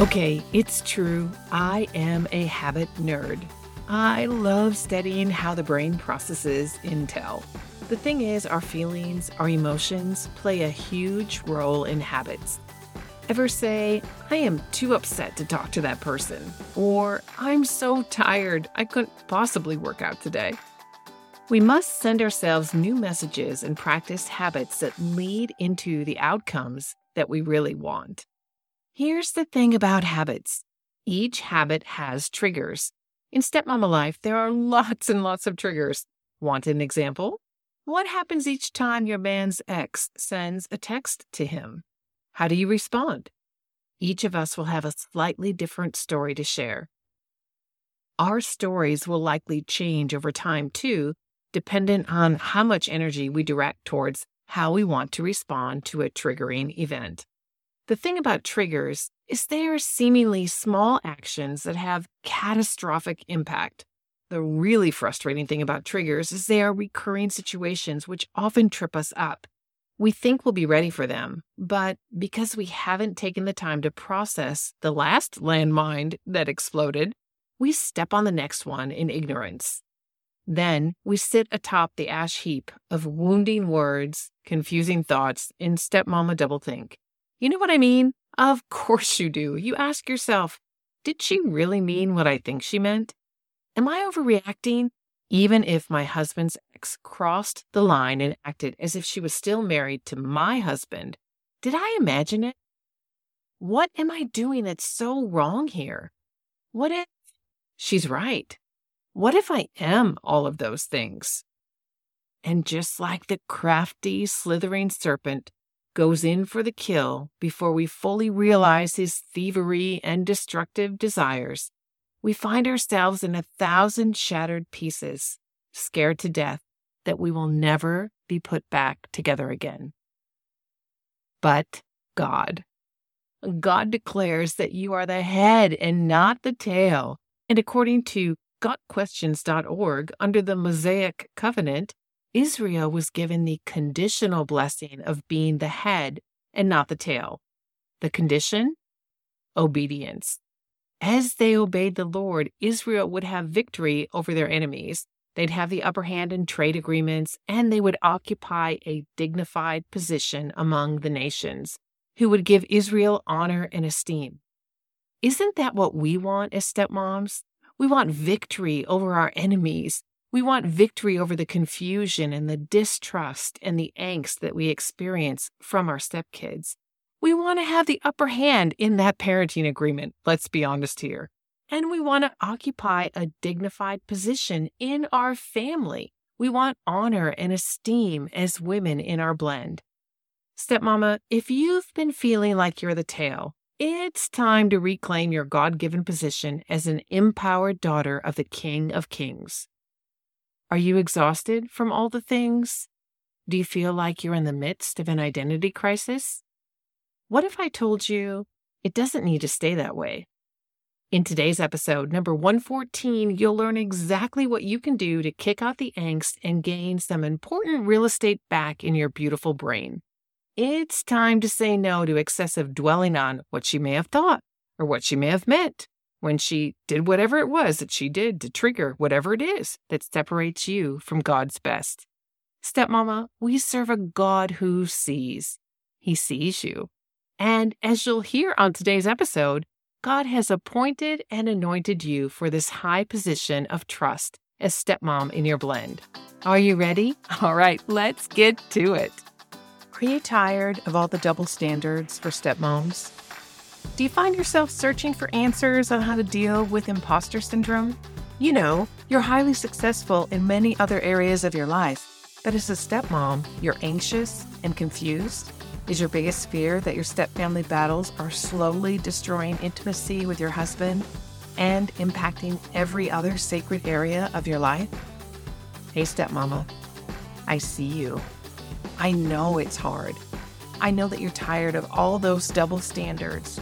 Okay, it's true. I am a habit nerd. I love studying how the brain processes intel. The thing is, our feelings, our emotions play a huge role in habits. Ever say, I am too upset to talk to that person, or I'm so tired I couldn't possibly work out today? We must send ourselves new messages and practice habits that lead into the outcomes that we really want. Here's the thing about habits each habit has triggers. In stepmama life, there are lots and lots of triggers. Want an example? What happens each time your man's ex sends a text to him? How do you respond? Each of us will have a slightly different story to share. Our stories will likely change over time, too, dependent on how much energy we direct towards how we want to respond to a triggering event. The thing about triggers is they are seemingly small actions that have catastrophic impact. The really frustrating thing about triggers is they are recurring situations which often trip us up. We think we'll be ready for them, but because we haven't taken the time to process the last landmine that exploded, we step on the next one in ignorance. Then we sit atop the ash heap of wounding words, confusing thoughts, and stepmama doublethink. You know what I mean? Of course you do. You ask yourself, did she really mean what I think she meant? Am I overreacting? Even if my husband's ex crossed the line and acted as if she was still married to my husband, did I imagine it? What am I doing that's so wrong here? What if she's right? What if I am all of those things? And just like the crafty, slithering serpent goes in for the kill before we fully realize his thievery and destructive desires, we find ourselves in a thousand shattered pieces, scared to death that we will never be put back together again. But God. God declares that you are the head and not the tail. And according to gotquestions.org, under the Mosaic covenant, Israel was given the conditional blessing of being the head and not the tail. The condition? Obedience. As they obeyed the Lord, Israel would have victory over their enemies. They'd have the upper hand in trade agreements, and they would occupy a dignified position among the nations, who would give Israel honor and esteem. Isn't that what we want as stepmoms? We want victory over our enemies. We want victory over the confusion and the distrust and the angst that we experience from our stepkids. We want to have the upper hand in that parenting agreement, let's be honest here. And we want to occupy a dignified position in our family. We want honor and esteem as women in our blend. Stepmama, if you've been feeling like you're the tail, it's time to reclaim your God given position as an empowered daughter of the King of Kings. Are you exhausted from all the things? Do you feel like you're in the midst of an identity crisis? What if I told you it doesn't need to stay that way? In today's episode, number 114, you'll learn exactly what you can do to kick out the angst and gain some important real estate back in your beautiful brain. It's time to say no to excessive dwelling on what she may have thought or what she may have meant when she did whatever it was that she did to trigger whatever it is that separates you from God's best. Stepmama, we serve a God who sees. He sees you. And as you'll hear on today's episode, God has appointed and anointed you for this high position of trust as stepmom in your blend. Are you ready? All right, let's get to it. Are you tired of all the double standards for stepmoms? Do you find yourself searching for answers on how to deal with imposter syndrome? You know, you're highly successful in many other areas of your life, but as a stepmom, you're anxious and confused. Is your biggest fear that your stepfamily battles are slowly destroying intimacy with your husband and impacting every other sacred area of your life? Hey, stepmama, I see you. I know it's hard. I know that you're tired of all those double standards.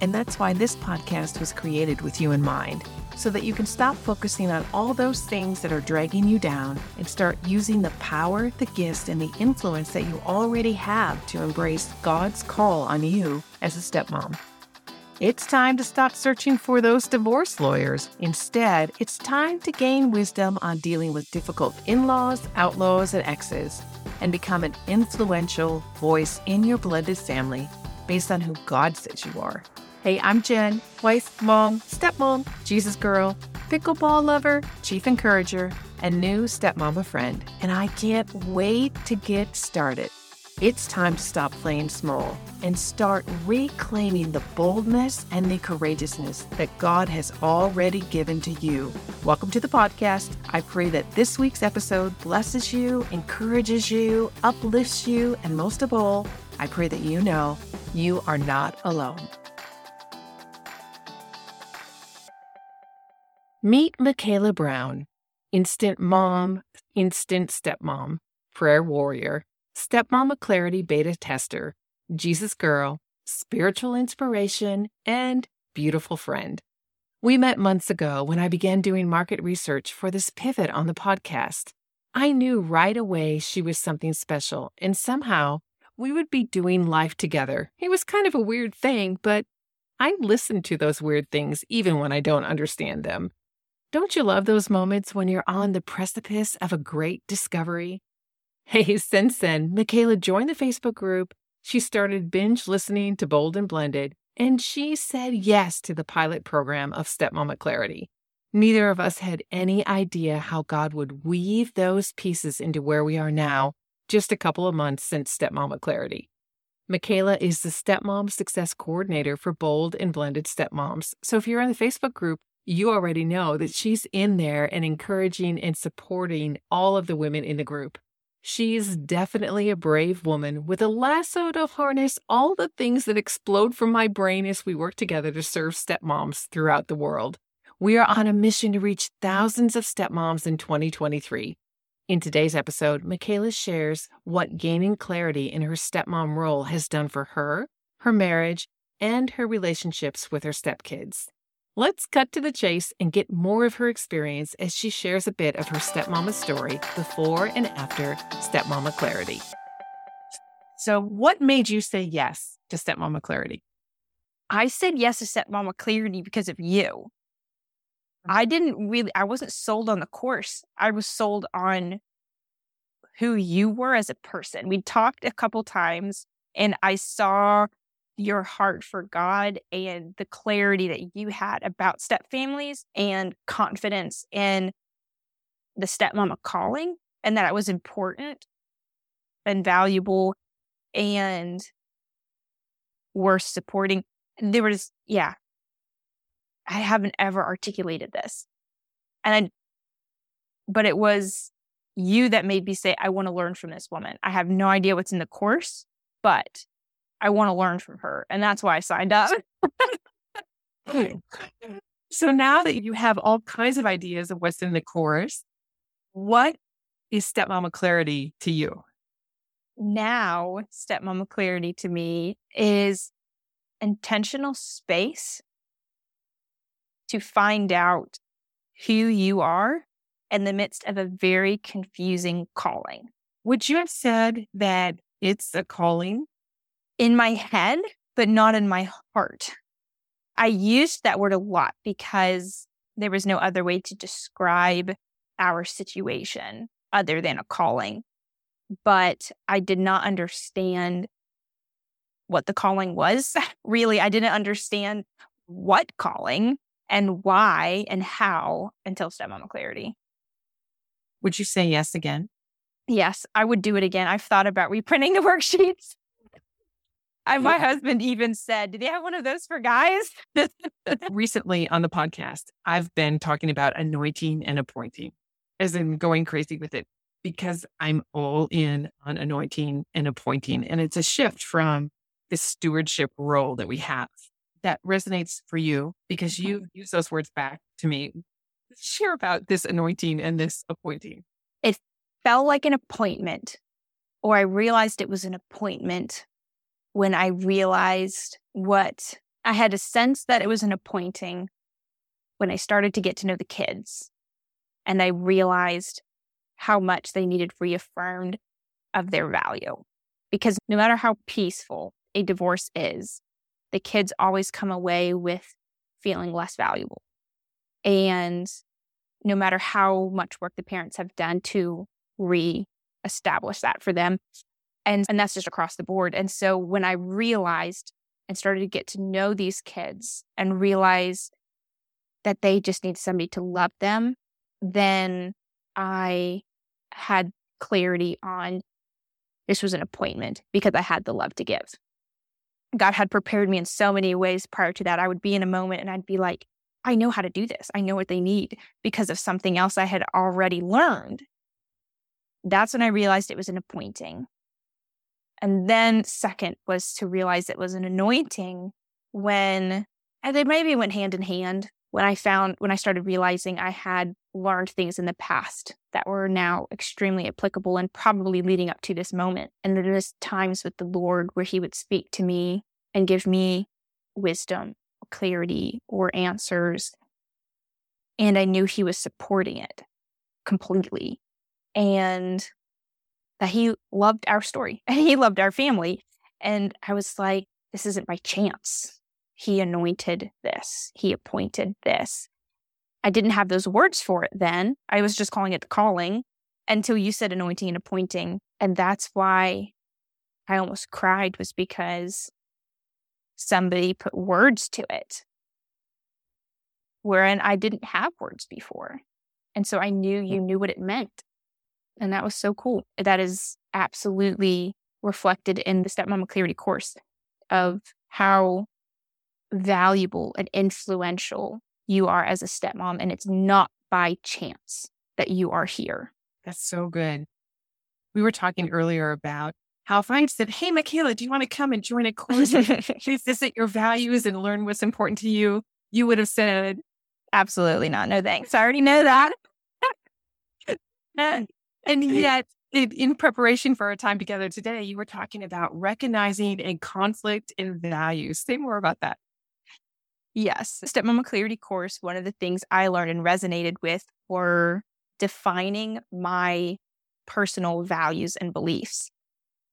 And that's why this podcast was created with you in mind, so that you can stop focusing on all those things that are dragging you down and start using the power, the gifts, and the influence that you already have to embrace God's call on you as a stepmom. It's time to stop searching for those divorce lawyers. Instead, it's time to gain wisdom on dealing with difficult in laws, outlaws, and exes, and become an influential voice in your blended family based on who God says you are. Hey, I'm Jen, wife, mom, stepmom, Jesus girl, pickleball lover, chief encourager, and new stepmama friend, and I can't wait to get started. It's time to stop playing small and start reclaiming the boldness and the courageousness that God has already given to you. Welcome to the podcast. I pray that this week's episode blesses you, encourages you, uplifts you, and most of all, I pray that you know you are not alone. Meet Michaela Brown, instant mom, instant stepmom, prayer warrior Stepmama Clarity beta tester, Jesus girl, spiritual inspiration, and beautiful friend. We met months ago when I began doing market research for this pivot on the podcast. I knew right away she was something special, and somehow we would be doing life together. It was kind of a weird thing, but I listen to those weird things even when I don't understand them. Don't you love those moments when you're on the precipice of a great discovery? Hey, since then, Michaela joined the Facebook group. She started binge listening to Bold and Blended, and she said yes to the pilot program of Stepmama Clarity. Neither of us had any idea how God would weave those pieces into where we are now, just a couple of months since Stepmama Clarity. Michaela is the Stepmom Success Coordinator for Bold and Blended Stepmoms. So if you're in the Facebook group, you already know that she's in there and encouraging and supporting all of the women in the group. She's definitely a brave woman with a lasso to harness all the things that explode from my brain as we work together to serve stepmoms throughout the world. We are on a mission to reach thousands of stepmoms in 2023. In today's episode, Michaela shares what gaining clarity in her stepmom role has done for her, her marriage, and her relationships with her stepkids. Let's cut to the chase and get more of her experience as she shares a bit of her stepmama story before and after Stepmama Clarity. So, what made you say yes to Stepmama Clarity? I said yes to Stepmama Clarity because of you. Mm-hmm. I didn't really, I wasn't sold on the course. I was sold on who you were as a person. We talked a couple times and I saw your heart for God and the clarity that you had about step families and confidence in the stepmama calling and that it was important and valuable and worth supporting. There was, yeah, I haven't ever articulated this. And I, but it was you that made me say, I want to learn from this woman. I have no idea what's in the course, but I want to learn from her. And that's why I signed up. so now that you have all kinds of ideas of what's in the course, what is stepmama clarity to you? Now, stepmama clarity to me is intentional space to find out who you are in the midst of a very confusing calling. Would you have said that it's a calling in my head, but not in my heart. I used that word a lot because there was no other way to describe our situation other than a calling. But I did not understand what the calling was. really, I didn't understand what calling and why and how until stepmama clarity. Would you say yes again? Yes, I would do it again. I've thought about reprinting the worksheets. I, my husband even said, Do they have one of those for guys? Recently on the podcast, I've been talking about anointing and appointing, as in going crazy with it, because I'm all in on anointing and appointing. And it's a shift from the stewardship role that we have that resonates for you because you mm-hmm. use those words back to me. Share about this anointing and this appointing. It felt like an appointment, or I realized it was an appointment when I realized what I had a sense that it was an appointing when I started to get to know the kids. And I realized how much they needed reaffirmed of their value. Because no matter how peaceful a divorce is, the kids always come away with feeling less valuable. And no matter how much work the parents have done to re-establish that for them, and, and that's just across the board. And so when I realized and started to get to know these kids and realize that they just need somebody to love them, then I had clarity on this was an appointment because I had the love to give. God had prepared me in so many ways prior to that. I would be in a moment and I'd be like, I know how to do this. I know what they need because of something else I had already learned. That's when I realized it was an appointing. And then, second, was to realize it was an anointing when, and they maybe went hand in hand when I found, when I started realizing I had learned things in the past that were now extremely applicable and probably leading up to this moment. And there was times with the Lord where He would speak to me and give me wisdom, clarity, or answers. And I knew He was supporting it completely. And that He loved our story and He loved our family. And I was like, this isn't by chance. He anointed this, He appointed this. I didn't have those words for it then. I was just calling it the calling until you said anointing and appointing. And that's why I almost cried, was because somebody put words to it wherein I didn't have words before. And so I knew you mm. knew what it meant. And that was so cool. That is absolutely reflected in the Stepmama Clarity course of how valuable and influential you are as a stepmom. And it's not by chance that you are here. That's so good. We were talking earlier about how if I said, Hey, Michaela, do you want to come and join a course? Please visit your values and learn what's important to you. You would have said, Absolutely not. No thanks. I already know that. Mm. And, and yet, in preparation for our time together today, you were talking about recognizing a conflict in values. Say more about that. Yes. Stepmama Clarity course, one of the things I learned and resonated with were defining my personal values and beliefs.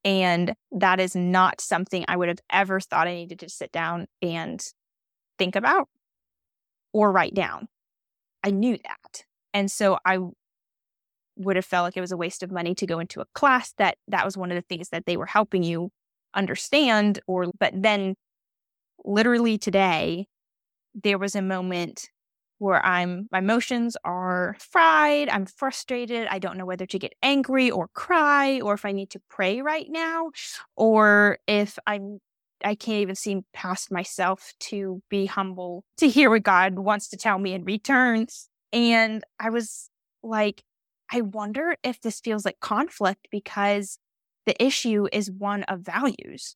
And that is not something I would have ever thought I needed to sit down and think about or write down. I knew that. And so I would have felt like it was a waste of money to go into a class that that was one of the things that they were helping you understand or but then literally today there was a moment where I'm my emotions are fried, I'm frustrated, I don't know whether to get angry or cry or if I need to pray right now or if I'm I can't even seem past myself to be humble to hear what God wants to tell me in return. And I was like, I wonder if this feels like conflict because the issue is one of values.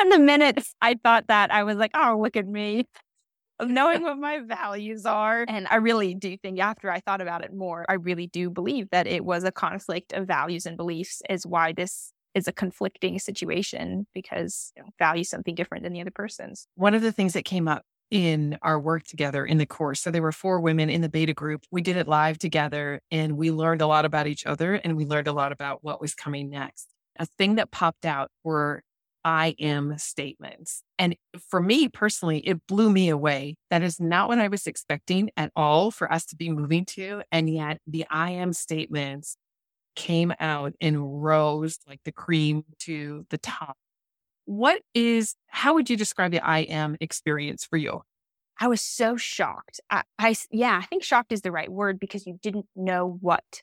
And the minute I thought that, I was like, oh, look at me knowing what my values are. And I really do think after I thought about it more, I really do believe that it was a conflict of values and beliefs is why this is a conflicting situation because you know, value something different than the other person's. One of the things that came up in our work together in the course. So there were four women in the beta group. We did it live together and we learned a lot about each other and we learned a lot about what was coming next. A thing that popped out were I am statements. And for me personally, it blew me away. That is not what I was expecting at all for us to be moving to. And yet the I am statements came out and rose like the cream to the top. What is, how would you describe the I am experience for you? I was so shocked. I, I, yeah, I think shocked is the right word because you didn't know what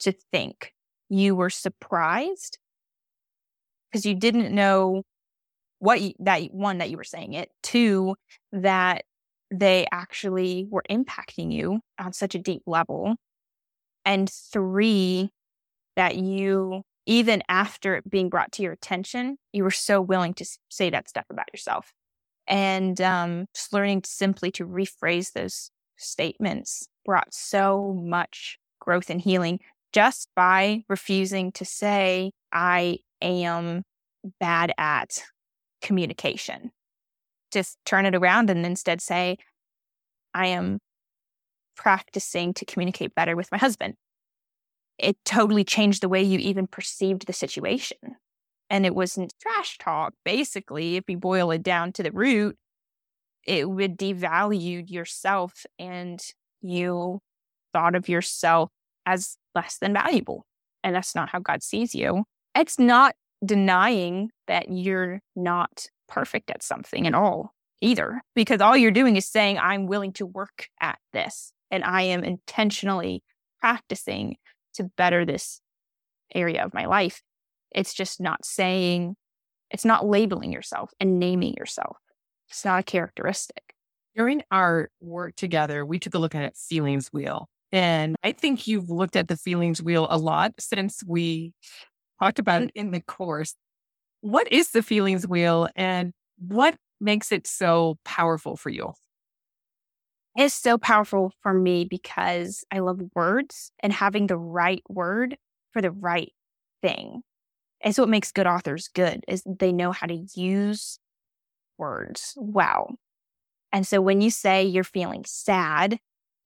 to think. You were surprised because you didn't know what you, that one that you were saying it, two that they actually were impacting you on such a deep level, and three that you even after it being brought to your attention, you were so willing to say that stuff about yourself. And um, just learning simply to rephrase those statements brought so much growth and healing just by refusing to say, I am bad at communication. Just turn it around and instead say, I am practicing to communicate better with my husband. It totally changed the way you even perceived the situation. and it wasn't trash talk. Basically, if you boil it down to the root, it would devalue yourself and you thought of yourself as less than valuable. And that's not how God sees you. It's not denying that you're not perfect at something at all either, because all you're doing is saying, I'm willing to work at this and I am intentionally practicing to better this area of my life. It's just not saying, it's not labeling yourself and naming yourself. It's not a characteristic. During our work together, we took a look at feelings wheel. And I think you've looked at the feelings wheel a lot since we talked about mm. it in the course. What is the feelings wheel and what makes it so powerful for you? It's so powerful for me because I love words and having the right word for the right thing. It's what makes good authors good is they know how to use words. Wow. And so when you say you're feeling sad,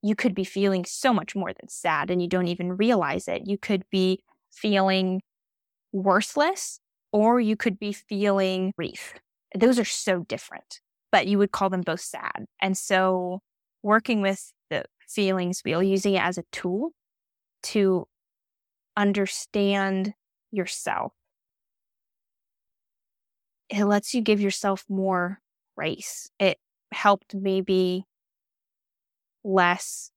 you could be feeling so much more than sad and you don't even realize it. You could be feeling worthless or you could be feeling grief. Those are so different, but you would call them both sad. And so working with the feelings wheel, using it as a tool to understand yourself. It lets you give yourself more grace. It helped me be less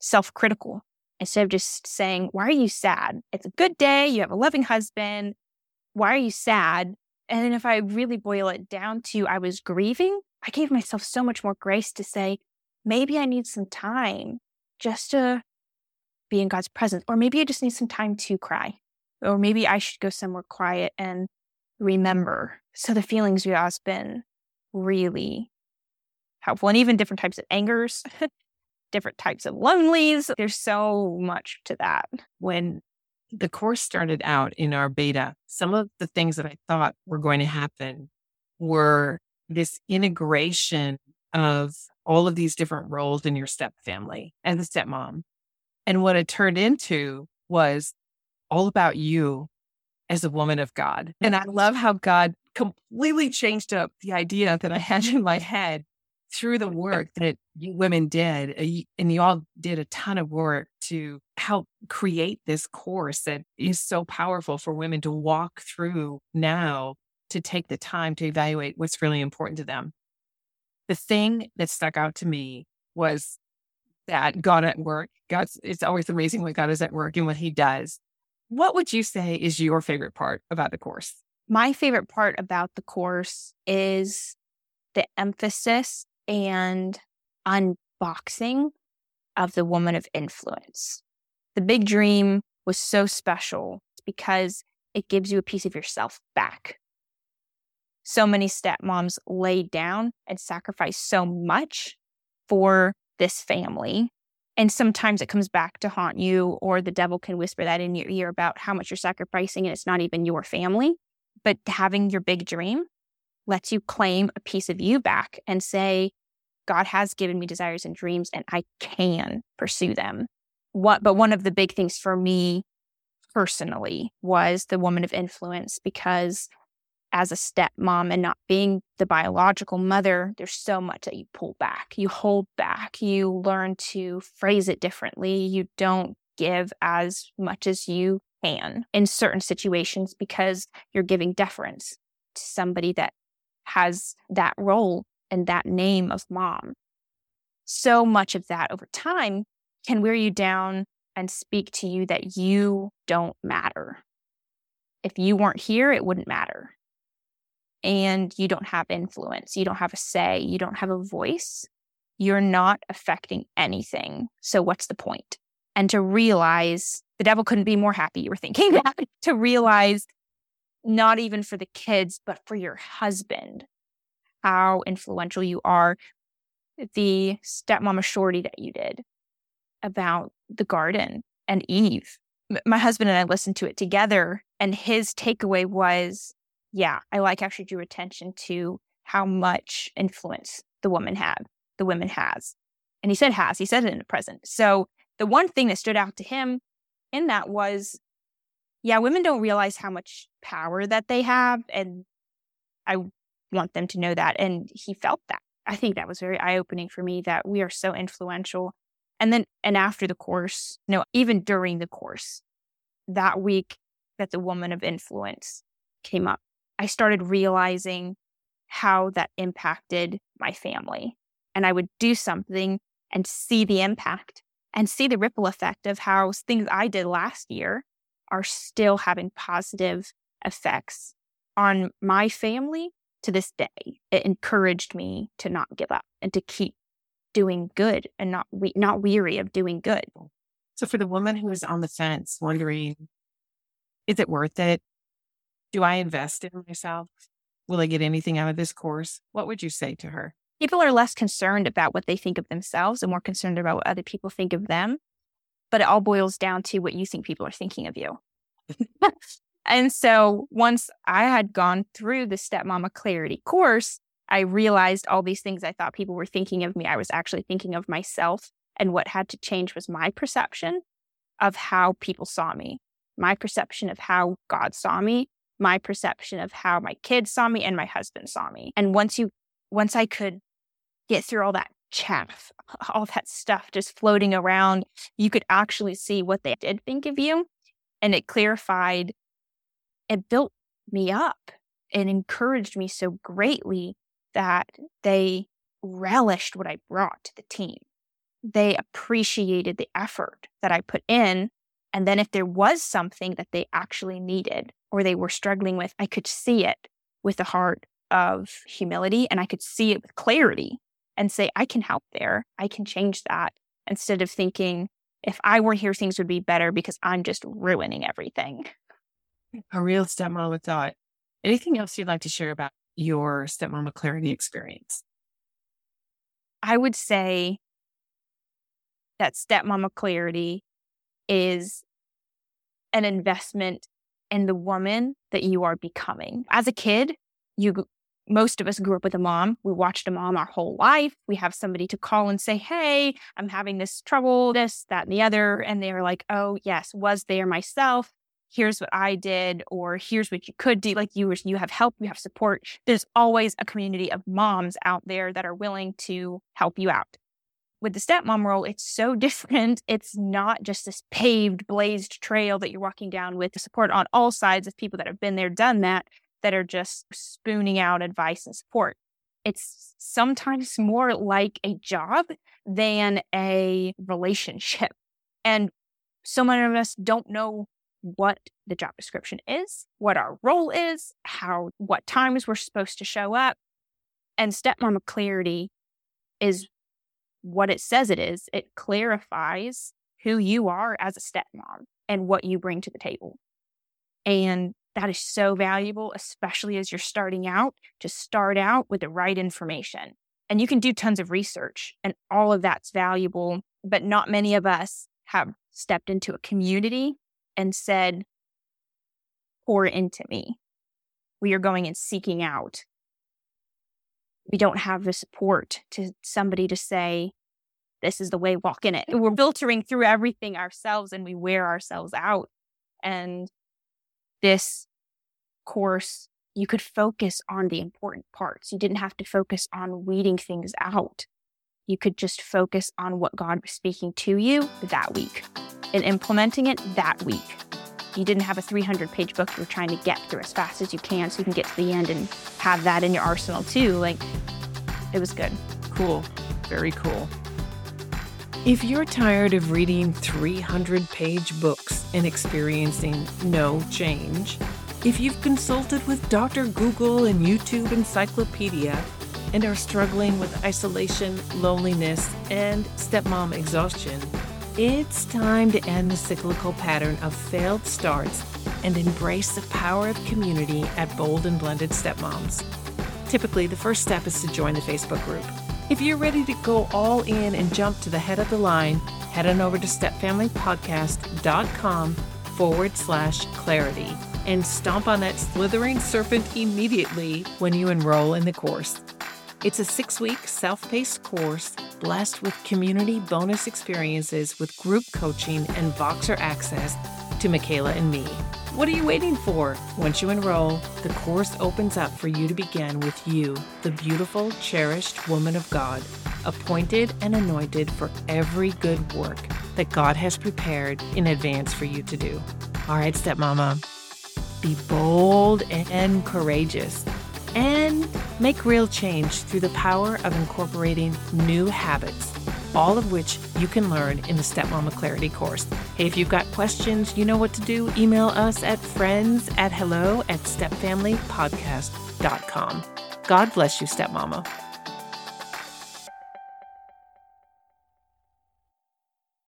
self critical instead of just saying, Why are you sad? It's a good day. You have a loving husband. Why are you sad? And then if I really boil it down to I was grieving, I gave myself so much more grace to say, maybe I need some time just to be in God's presence. Or maybe I just need some time to cry. Or maybe I should go somewhere quiet and remember. So the feelings wheel has been really helpful. And even different types of angers, different types of lonelies. There's so much to that. When the course started out in our beta, some of the things that I thought were going to happen were this integration of all of these different roles in your step family as a stepmom. And what it turned into was all about you as a woman of God. And I love how God completely changed up the idea that I had in my head through the work that you women did. Uh, and you all did a ton of work to help create this course that is so powerful for women to walk through now to take the time to evaluate what's really important to them. The thing that stuck out to me was that God at work. God's it's always amazing what God is at work and what he does. What would you say is your favorite part about the course? My favorite part about the course is the emphasis and unboxing of the woman of influence. The big dream was so special because it gives you a piece of yourself back so many stepmoms laid down and sacrificed so much for this family. And sometimes it comes back to haunt you, or the devil can whisper that in your ear about how much you're sacrificing and it's not even your family. But having your big dream lets you claim a piece of you back and say, God has given me desires and dreams and I can pursue them. What, but one of the big things for me personally was the woman of influence because as a stepmom and not being the biological mother, there's so much that you pull back, you hold back, you learn to phrase it differently, you don't give as much as you can in certain situations because you're giving deference to somebody that has that role and that name of mom. So much of that over time can wear you down and speak to you that you don't matter. If you weren't here, it wouldn't matter and you don't have influence, you don't have a say, you don't have a voice, you're not affecting anything. So, what's the point? And to realize the devil couldn't be more happy you were thinking that, to realize not even for the kids, but for your husband, how influential you are. The stepmama shorty that you did about the garden and Eve. My husband and I listened to it together, and his takeaway was yeah, I like how she drew attention to how much influence the woman had, the women has. And he said has, he said it in the present. So the one thing that stood out to him in that was, yeah, women don't realize how much power that they have. And I want them to know that. And he felt that. I think that was very eye opening for me that we are so influential. And then, and after the course, no, even during the course, that week that the woman of influence came up, I started realizing how that impacted my family. And I would do something and see the impact and see the ripple effect of how things I did last year are still having positive effects on my family to this day. It encouraged me to not give up and to keep doing good and not we- not weary of doing good. So for the woman who is on the fence wondering is it worth it? Do I invest in myself? Will I get anything out of this course? What would you say to her? People are less concerned about what they think of themselves and more concerned about what other people think of them. But it all boils down to what you think people are thinking of you. and so once I had gone through the Stepmama Clarity course, I realized all these things I thought people were thinking of me. I was actually thinking of myself. And what had to change was my perception of how people saw me, my perception of how God saw me, my perception of how my kids saw me and my husband saw me. And once you, once I could get through all that chaff, all that stuff just floating around, you could actually see what they did think of you. And it clarified, it built me up and encouraged me so greatly that they relished what I brought to the team. They appreciated the effort that I put in. And then if there was something that they actually needed or they were struggling with, I could see it with a heart of humility and I could see it with clarity and say, I can help there. I can change that instead of thinking, if I were here, things would be better because I'm just ruining everything. A real stepmama thought. Anything else you'd like to share about your stepmama clarity experience? I would say that stepmama clarity is an investment in the woman that you are becoming. As a kid, you most of us grew up with a mom. We watched a mom our whole life. We have somebody to call and say, Hey, I'm having this trouble, this, that, and the other. And they're like, Oh, yes, was there myself. Here's what I did, or here's what you could do. Like you, you have help, you have support. There's always a community of moms out there that are willing to help you out. With the stepmom role, it's so different. It's not just this paved, blazed trail that you're walking down with the support on all sides of people that have been there, done that that are just spooning out advice and support. It's sometimes more like a job than a relationship. And so many of us don't know what the job description is, what our role is, how, what times we're supposed to show up. And stepmama clarity is what it says it is. It clarifies who you are as a stepmom and what you bring to the table. And that is so valuable, especially as you're starting out, to start out with the right information. And you can do tons of research, and all of that's valuable. But not many of us have stepped into a community and said, pour into me. We are going and seeking out. We don't have the support to somebody to say, this is the way, walk in it. We're filtering through everything ourselves and we wear ourselves out. And this course, you could focus on the important parts. You didn't have to focus on weeding things out. You could just focus on what God was speaking to you that week and implementing it that week. You didn't have a 300 page book you were trying to get through as fast as you can so you can get to the end and have that in your arsenal too. Like, it was good. Cool. Very cool. If you're tired of reading 300 page books and experiencing no change, if you've consulted with Dr. Google and YouTube Encyclopedia and are struggling with isolation, loneliness, and stepmom exhaustion, it's time to end the cyclical pattern of failed starts and embrace the power of community at Bold and Blended Stepmoms. Typically, the first step is to join the Facebook group. If you're ready to go all in and jump to the head of the line, head on over to stepfamilypodcast.com forward slash clarity and stomp on that slithering serpent immediately when you enroll in the course. It's a six week self paced course blessed with community bonus experiences with group coaching and Voxer access to Michaela and me. What are you waiting for? Once you enroll, the course opens up for you to begin with you, the beautiful, cherished woman of God, appointed and anointed for every good work that God has prepared in advance for you to do. All right, stepmama, be bold and courageous and make real change through the power of incorporating new habits, all of which you can learn in the Stepmama Clarity course. Hey, if you've got questions, you know what to do. Email us at friends at hello at stepfamilypodcast.com. God bless you, stepmama.